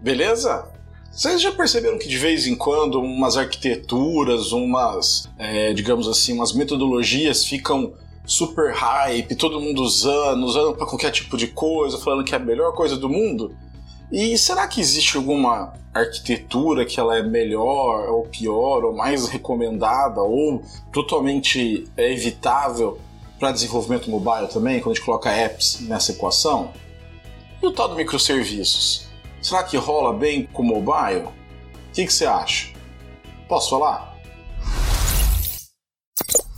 beleza? Vocês já perceberam que de vez em quando umas arquiteturas, umas, é, digamos assim, umas metodologias ficam super hype, todo mundo usando, usando para qualquer tipo de coisa, falando que é a melhor coisa do mundo? E será que existe alguma arquitetura que ela é melhor ou pior, ou mais recomendada, ou totalmente evitável para desenvolvimento mobile também, quando a gente coloca apps nessa equação? E o tal do microserviços? Será que rola bem com mobile? O que, que você acha? Posso falar?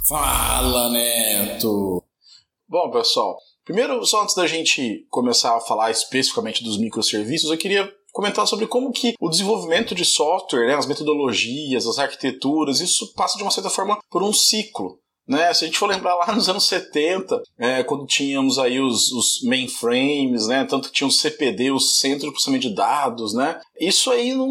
Fala, Neto! Bom, pessoal, primeiro, só antes da gente começar a falar especificamente dos microserviços, eu queria comentar sobre como que o desenvolvimento de software, né, as metodologias, as arquiteturas, isso passa de uma certa forma por um ciclo. Né? Se a gente for lembrar lá nos anos 70, é, quando tínhamos aí os, os, mainframes, né? tanto que tinha o CPD, o Centro de Processamento de Dados, né? isso aí não,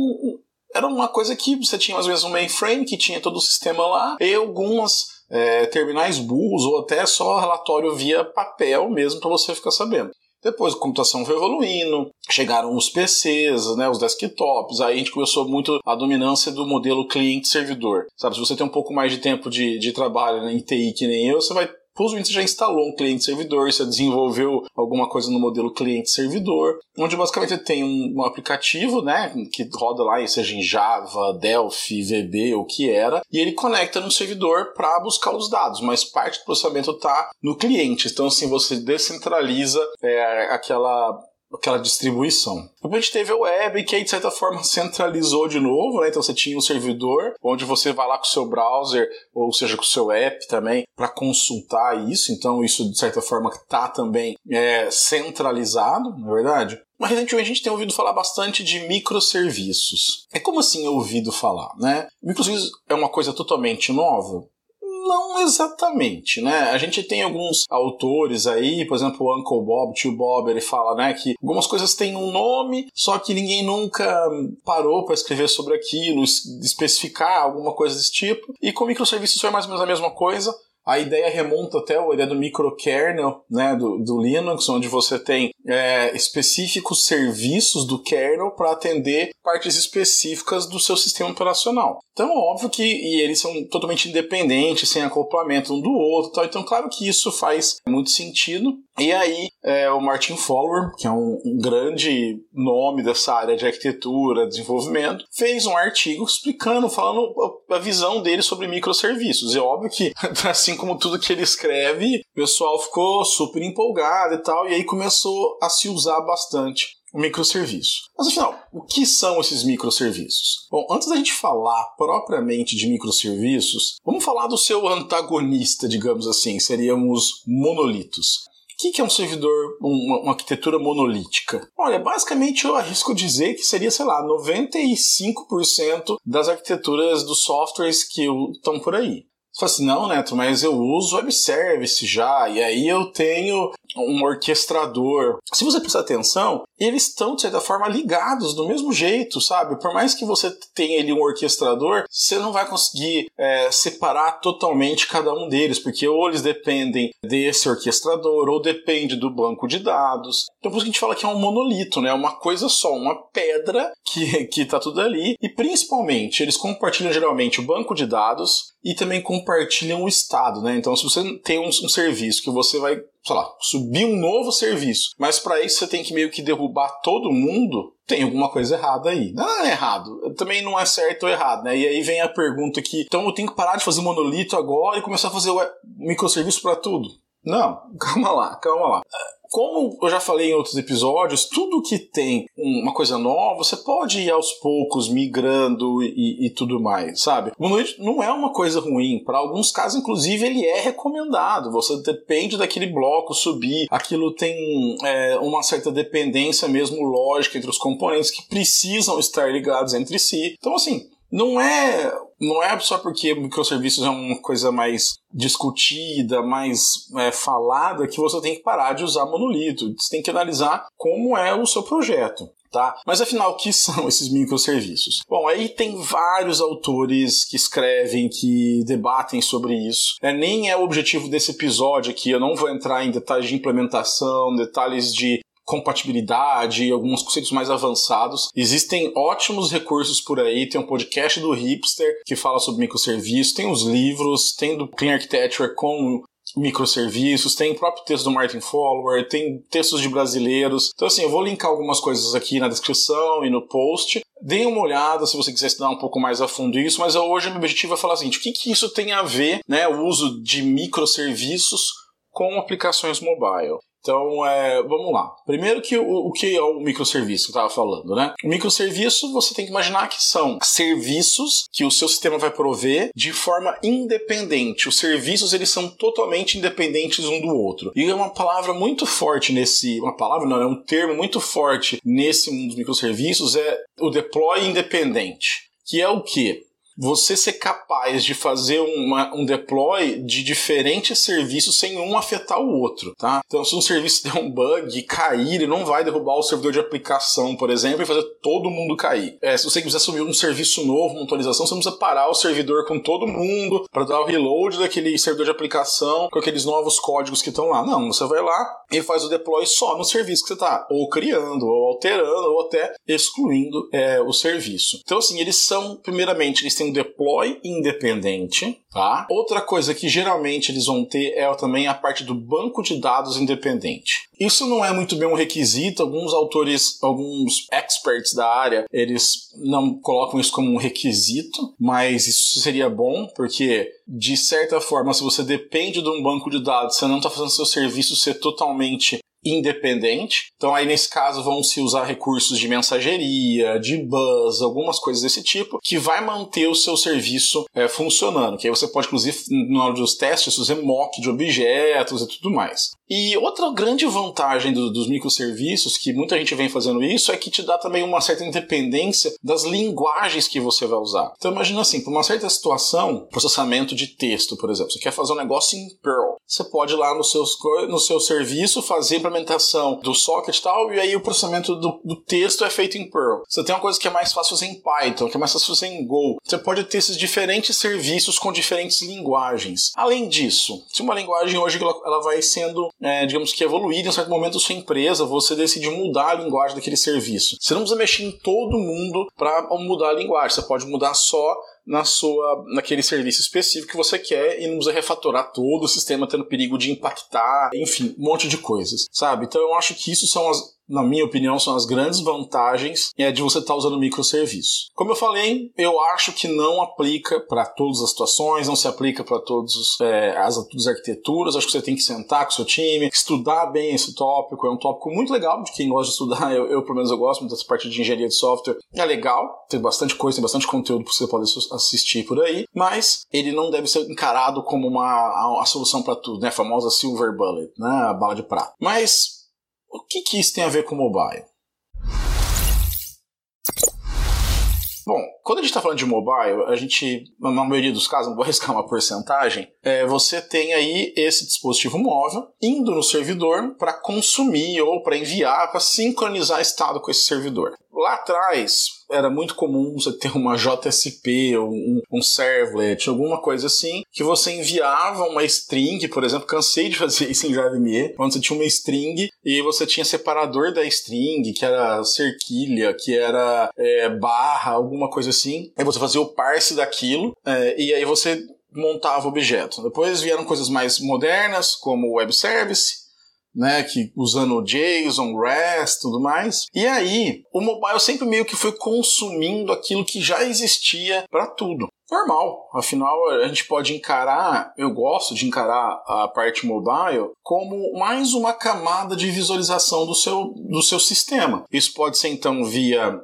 era uma coisa que você tinha às vezes um mainframe que tinha todo o sistema lá e algumas é, terminais burros ou até só relatório via papel mesmo para você ficar sabendo. Depois a computação foi evoluindo, chegaram os PCs, né, os desktops, aí a gente começou muito a dominância do modelo cliente-servidor. Sabe, se você tem um pouco mais de tempo de, de trabalho né, em TI que nem eu, você vai Você já instalou um cliente-servidor, você desenvolveu alguma coisa no modelo cliente-servidor, onde basicamente tem um, um, aplicativo, né, que roda lá, seja em Java, Delphi, VB, o que era, e ele conecta no servidor para buscar os dados, mas parte do processamento está no cliente. Então, assim, você descentraliza é, aquela aquela distribuição. Depois a gente teve a web, que aí de certa forma centralizou de novo, né? Então você tinha um servidor onde você vai lá com o seu browser, ou seja, com o seu app também, para consultar isso. Então isso de certa forma está também é, centralizado, não é verdade? Mas recentemente a gente tem ouvido falar bastante de microserviços. É como assim ouvido falar, né? Microserviços é uma coisa totalmente nova? Não exatamente, né? A gente tem alguns autores aí, por exemplo, o Uncle Bob, Tio Bob, ele fala, né, que algumas coisas têm um nome, só que ninguém nunca parou para escrever sobre aquilo, especificar alguma coisa desse tipo. E com microserviços foi mais ou menos a mesma coisa. A ideia remonta até a ideia do microkernel, né, do, do Linux, onde você tem é, específicos serviços do kernel para atender partes específicas do seu sistema operacional. Então, óbvio que e eles são totalmente independentes, sem acoplamento um do outro. Tal. Então, claro que isso faz muito sentido. E aí, é, o Martin Fowler, que é um, um, grande nome dessa área de arquitetura, desenvolvimento, fez um artigo explicando, falando a, visão dele sobre microserviços. É óbvio que, assim como tudo que ele escreve, o pessoal ficou super empolgado e tal, e aí começou a se usar bastante microserviço. Mas afinal, o que são esses microserviços? Bom, antes da gente falar propriamente de microserviços, vamos falar do seu antagonista, digamos assim, seríamos monolitos. O que é um servidor, uma, arquitetura monolítica? Olha, basicamente eu arrisco dizer que seria, sei lá, 95% das arquiteturas dos softwares que estão por aí. Você fala assim, não, Neto, mas eu uso web service já, e aí eu tenho um orquestrador. Se você prestar atenção, eles estão, de certa forma, ligados do mesmo jeito, sabe? Por mais que você tenha ali um orquestrador, você não vai conseguir é, separar totalmente cada um deles, porque ou eles dependem desse orquestrador, ou depende do banco de dados. Então por isso que a gente fala que é um monolito, né? Uma coisa só, uma pedra que, que tá tudo ali. E principalmente, eles compartilham geralmente o banco de dados e também compartilham o estado, né? Então se você tem um, um serviço que você vai sei lá, subir um novo serviço, mas para isso você tem que meio que derrubar todo mundo, tem alguma coisa errada aí. Não é errado, também não é certo ou errado, né? E aí vem a pergunta que, então eu tenho que parar de fazer monolito agora e começar a fazer microserviço para tudo? Não, calma lá, calma lá como eu já falei em outros episódios, tudo que tem uma coisa nova, você pode ir aos poucos migrando e, e tudo mais, sabe? O monolito não é uma coisa ruim. Para alguns casos, inclusive, ele é recomendado. Você depende daquele bloco subir. Aquilo tem é, uma certa dependência mesmo lógica entre os componentes que precisam estar ligados entre si. Então, assim, não é não é só porque microserviços é uma coisa mais discutida, mais é, falada, que você tem que parar de usar monolito. Você tem que analisar como é o seu projeto. Tá? Mas afinal, o que são esses microserviços? Bom, aí tem vários autores que escrevem, que debatem sobre isso. É, nem é o objetivo desse episódio aqui, eu não vou entrar em detalhes de implementação, detalhes de compatibilidade e alguns conceitos mais avançados. Existem ótimos recursos por aí, tem um podcast do Hipster que fala sobre microserviços, tem os livros, tem do Clean Architecture com microserviços, tem o próprio texto do Martin Fowler, tem textos de brasileiros. Então, assim, eu vou linkar algumas coisas aqui na descrição e no post. Deem uma olhada se você quiser estudar um pouco mais a fundo isso, mas hoje o meu objetivo é falar seguinte: o que, que isso tem a ver, né, o uso de microserviços com aplicações mobile? Então, é, vamos lá. Primeiro que o, o que é o microserviço que eu estava falando, né? O microserviço você tem que imaginar que são serviços que o seu sistema vai prover de forma independente. Os serviços eles são totalmente independentes um do outro. E é uma palavra muito forte nesse, uma palavra não, é um termo muito forte nesse mundo dos microserviços é o deploy independente. Que é o que? Você ser capaz de fazer uma, um deploy de diferentes serviços sem um afetar o outro, tá? Então, se um serviço der um bug, cair, ele não vai derrubar o servidor de aplicação, por exemplo, e fazer todo mundo cair. É, se você quiser subir um serviço novo, uma atualização, você não precisa parar o servidor com todo mundo para dar o reload daquele servidor de aplicação com aqueles novos códigos que estão lá. Não, você vai lá e faz o deploy só no serviço que você está ou criando, ou alterando, ou até excluindo é, o serviço. Então, assim, eles são, primeiramente, eles têm um deploy independente, tá? Outra coisa que geralmente eles vão ter é também a parte do banco de dados independente. Isso não é muito bem um requisito, alguns autores, alguns experts da área, eles não colocam isso como um requisito, mas isso seria bom, porque de certa forma, se você depende de um banco de dados, você não está fazendo seu serviço ser totalmente independente. Então aí nesse caso vão se usar recursos de mensageria, de buzz, algumas coisas desse tipo, que vai manter o seu serviço é, funcionando. Que aí você pode, inclusive, na hora dos testes, fazer mock de objetos e tudo mais. E outra grande vantagem do, dos microserviços, que muita gente vem fazendo isso, é que te dá também uma certa independência das linguagens que você vai usar. Então imagina assim, para uma certa situação, processamento de texto, por exemplo, você quer fazer um negócio em Perl, você pode ir lá no, seus, no seu serviço fazer implementação do socket e tal, e aí o processamento do, do, texto é feito em Perl. Você tem uma coisa que é mais fácil fazer em Python, que é mais fácil fazer em Go. Você pode ter esses diferentes serviços com diferentes linguagens. Além disso, se uma linguagem hoje ela vai sendo, é, digamos que evoluída em um certo momento da sua empresa, você decide mudar a linguagem daquele serviço. Você não precisa mexer em todo mundo para mudar a linguagem. Você pode mudar só na sua naquele serviço específico que você quer e não precisa refatorar todo o sistema tendo perigo de impactar, enfim, um monte de coisas, sabe? Então eu acho que isso são as na minha opinião, são as grandes vantagens é, de você estar tá usando microserviços. Como eu falei, eu acho que não aplica para todas as situações, não se aplica para todas é, as, as arquiteturas. Acho que você tem que sentar com o seu time, estudar bem esse tópico. É um tópico muito legal de quem gosta de estudar. Eu, eu pelo menos, eu gosto muito dessa parte de engenharia de software. É legal, tem bastante coisa, tem bastante conteúdo que você pode assistir por aí, mas ele não deve ser encarado como uma a, a solução para tudo, né? A famosa silver bullet, né? A bala de prata. Mas o que, que isso tem a ver com mobile? Bom, quando a gente está falando de mobile, a gente, na maioria dos casos, não vou arriscar uma porcentagem, é, você tem aí esse dispositivo móvel indo no servidor para consumir ou para enviar, para sincronizar estado com esse servidor. Lá atrás, era muito comum você ter uma JSP, um, um servlet, alguma coisa assim, que você enviava uma string, por exemplo, cansei de fazer isso em JavaME, onde você tinha uma string e você tinha separador da string, que era cerquilha, que era é, barra, alguma coisa assim. Aí você fazia o parse daquilo, é, e aí você montava o objeto. Depois vieram coisas mais modernas, como o web service, né, que usando JSON, REST, tudo mais. E aí, o mobile sempre meio que foi consumindo aquilo que já existia para tudo. Normal, afinal a gente pode encarar, eu gosto de encarar a parte mobile como mais uma camada de visualização do seu, do seu sistema. Isso pode ser então via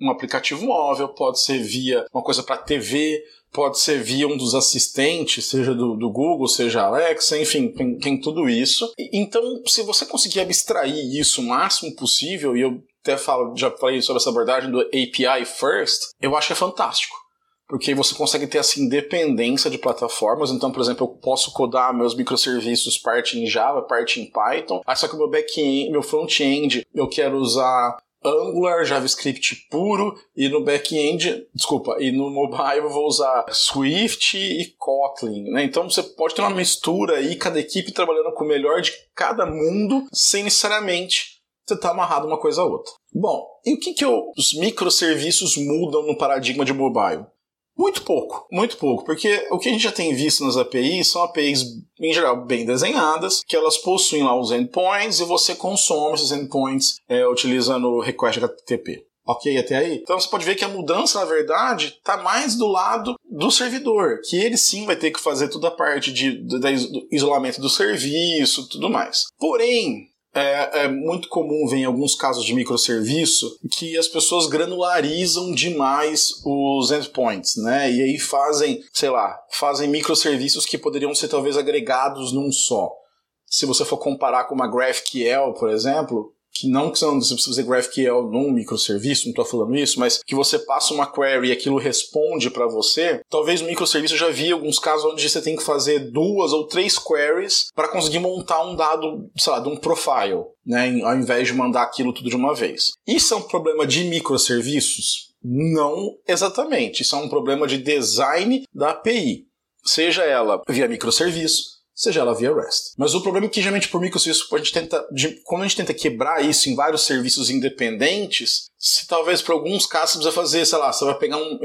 um aplicativo móvel, pode ser via uma coisa para TV, pode ser via um dos assistentes, seja do, do Google, seja Alexa, enfim, tem, tem tudo isso. Então, se você conseguir abstrair isso o máximo possível, e eu até falo, já falei sobre essa abordagem do API First, eu acho que é fantástico porque você consegue ter essa independência de plataformas. Então, por exemplo, eu posso codar meus microserviços parte em Java, parte em Python. Ah, só que o meu back-end, meu front-end, eu quero usar Angular, JavaScript puro e no back-end, desculpa, e no mobile eu vou usar Swift e Kotlin, né? Então você pode ter uma mistura aí, cada equipe trabalhando com o melhor de cada mundo, sem necessariamente você está amarrado uma coisa a outra. Bom, e o que, que eu, os microserviços mudam no paradigma de mobile? Muito pouco, muito pouco, porque o que a gente já tem visto nas APIs são APIs, em geral, bem desenhadas, que elas possuem lá os endpoints e você consome esses endpoints é, utilizando o request HTTP. Ok, até aí? Então você pode ver que a mudança, na verdade, está mais do lado do servidor, que ele sim vai ter que fazer toda a parte de, de, de isolamento do serviço tudo mais. Porém, é, é, muito comum ver em alguns casos de microserviço que as pessoas granularizam demais os endpoints, né? E aí fazem, sei lá, fazem microserviços que poderiam ser talvez agregados num só. Se você for comparar com uma GraphQL, por exemplo, que não que você precisa fazer GraphQL num microserviço, não estou falando isso, mas que você passa uma query e aquilo responde para você, talvez no microserviço eu já vi alguns casos onde você tem que fazer duas ou três queries para conseguir montar um dado, sei lá, de um profile, né, ao invés de mandar aquilo tudo de uma vez. Isso é um problema de microserviços? Não exatamente. Isso é um problema de design da API. Seja ela via microserviço, seja ela via REST. Mas o problema é que geralmente por microserviço, a gente tenta, quando a gente tenta quebrar isso em vários serviços independentes, se talvez para alguns casos você precisa fazer, sei lá, você vai pegar um,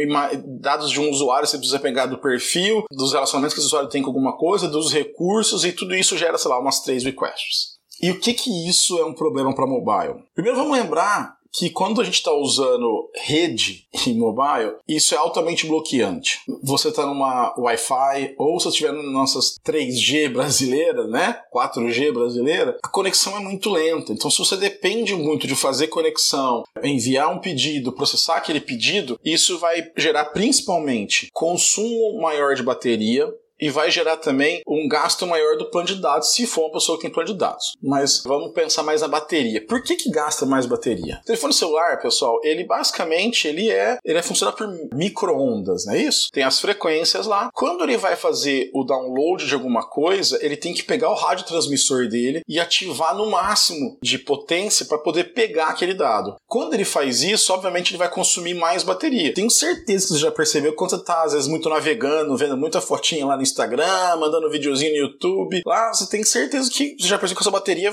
dados de um usuário, você precisa pegar do perfil, dos relacionamentos que o usuário tem com alguma coisa, dos recursos, e tudo isso gera, sei lá, umas três requests. E o que que isso é um problema para mobile? Primeiro vamos lembrar que quando a gente está usando rede em mobile, isso é altamente bloqueante. Você está numa Wi-Fi ou se estiver nas nossas 3G brasileiras, né? 4G brasileira, a conexão é muito lenta. Então, se você depende muito de fazer conexão, enviar um pedido, processar aquele pedido, isso vai gerar principalmente consumo maior de bateria, e vai gerar também um gasto maior do plano de dados, se for uma pessoa que tem plano de dados. Mas vamos pensar mais na bateria. Por que, que gasta mais bateria? O telefone celular, pessoal, ele basicamente ele é, ele é funcionar por microondas, não é isso? Tem as frequências lá. Quando ele vai fazer o download de alguma coisa, ele tem que pegar o radiotransmissor dele e ativar no máximo de potência para poder pegar aquele dado. Quando ele faz isso, obviamente ele vai consumir mais bateria. Tenho certeza que você já percebeu quando você está às vezes muito navegando, vendo muita fotinha lá no Instagram, mandando videozinho no YouTube. Lá você tem certeza que você já percebeu que a sua bateria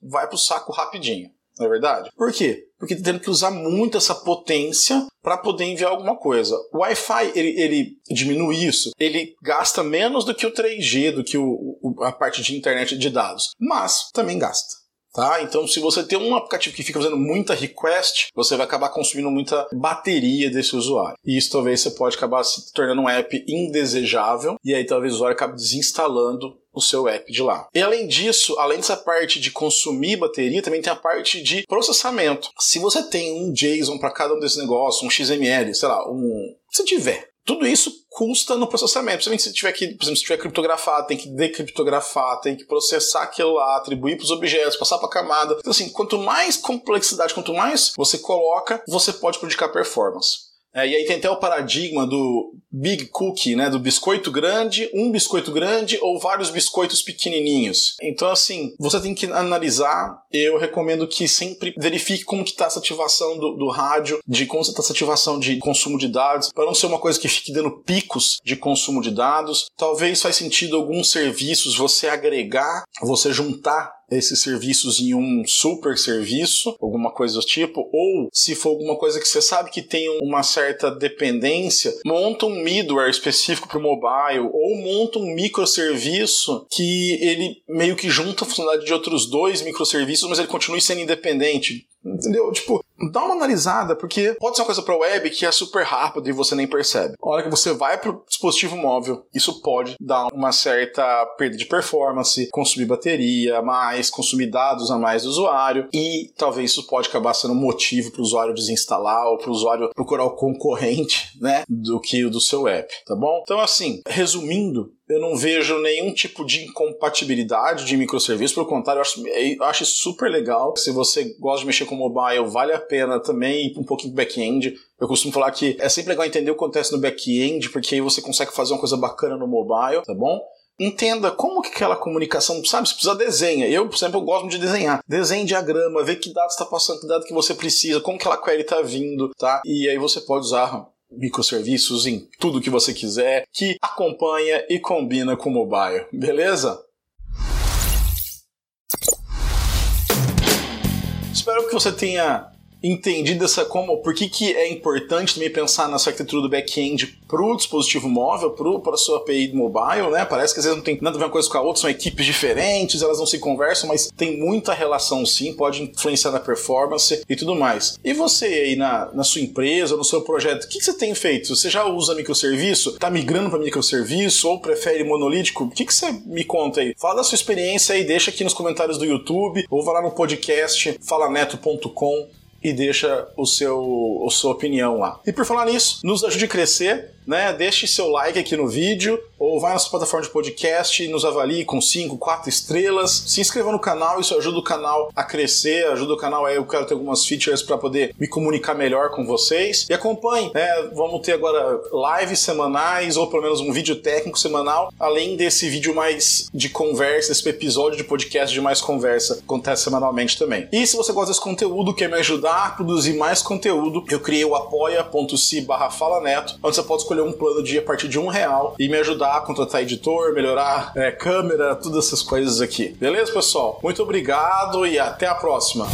vai pro saco rapidinho. Não é verdade? Por quê? Porque tá tendo que usar muito essa potência para poder enviar alguma coisa. O Wi-Fi, ele, ele diminui isso, ele gasta menos do que o 3G, do que o, o, a parte de internet de dados, mas também gasta. Tá? Então, se você tem um aplicativo que fica fazendo muita request, você vai acabar consumindo muita bateria desse usuário. E isso talvez você pode acabar se tornando um app indesejável, e aí talvez o usuário acabe desinstalando o seu app de lá. E além disso, além dessa parte de consumir bateria, também tem a parte de processamento. Se você tem um JSON para cada um desses negócios, um XML, sei lá, um. Se tiver, tudo isso custa no processamento. Principalmente se tiver que, por exemplo, se tiver criptografado, tem que decriptografar, tem que processar aquilo lá, atribuir para os objetos, passar para a camada. Então, assim, quanto mais complexidade, quanto mais você coloca, você pode prejudicar a performance. É, e aí tem até o paradigma do big cookie, né, do biscoito grande, um biscoito grande ou vários biscoitos pequenininhos. Então assim, você tem que analisar. Eu recomendo que sempre verifique como que está essa ativação do, do rádio, de como está essa ativação de consumo de dados, para não ser uma coisa que fique dando picos de consumo de dados. Talvez faz sentido alguns serviços você agregar, você juntar esses serviços em um super serviço, alguma coisa do tipo, ou se for alguma coisa que você sabe que tem uma certa dependência, monta um middleware específico para o mobile, ou monta um microserviço que ele meio que junta a funcionalidade de outros dois microserviços, mas ele continue sendo independente. Entendeu? Tipo, dá uma analisada, porque pode ser uma coisa para web que é super rápido e você nem percebe. A hora que você vai pro dispositivo móvel, isso pode dar uma certa perda de performance, consumir bateria a mais, consumir dados a mais do usuário e talvez isso pode acabar sendo um motivo para o usuário desinstalar ou para o usuário procurar o concorrente, né, do que o do seu app, tá bom? Então assim, resumindo, eu não vejo nenhum tipo de incompatibilidade de microserviços, pelo contrário, eu acho, eu acho super legal. Se você gosta de mexer com mobile, vale a pena também ir um pouquinho back-end. Eu costumo falar que é sempre legal entender o que acontece no back-end, porque aí você consegue fazer uma coisa bacana no mobile, tá bom? entenda como que aquela comunicação, sabe, se precisa desenha. Eu, por exemplo, eu gosto de desenhar. Desenhe diagrama, ver que dados está passando, que dado que você precisa, como que aquela query está vindo, tá? E aí você pode usar microserviços em tudo que você quiser, que acompanha e combina com o mobile, beleza? Espero que você tenha entendido essa como por que, que é importante também pensar nessa arquitetura do back-end para o dispositivo móvel, para a sua API mobile, né? Parece que às vezes não tem nada a ver uma coisa com a outra, são equipes diferentes, elas não se conversam, mas tem muita relação sim, pode influenciar na performance e tudo mais. E você aí na, na sua empresa, no seu projeto, o que, que você tem feito? Você já usa microserviço? Está migrando para microserviço ou prefere monolítico? O que, que você me conta aí? Fala da sua experiência aí, deixa aqui nos comentários do YouTube ou vai lá no podcast falaneto.com e deixa o seu, a sua opinião lá. E por falar nisso, nos ajude a crescer né? Deixe seu like aqui no vídeo ou vai na sua plataforma de podcast e nos avalie com 5, 4 estrelas. Se inscreva no canal, isso ajuda o canal a crescer, ajuda o canal aí, eu quero ter algumas features para poder me comunicar melhor com vocês. E acompanhe, né? Vamos ter agora lives semanais ou pelo menos um vídeo técnico semanal, além desse vídeo mais de conversa, esse episódio de podcast de mais conversa acontece semanalmente também. E se você gosta desse conteúdo, quer me ajudar produzir mais conteúdo, eu criei o apoia.se barra falaneto, onde você pode escolher um plano de a partir de um real e me ajudar a contratar editor, melhorar é, câmera, todas essas coisas aqui. Beleza, pessoal? Muito obrigado e até a próxima.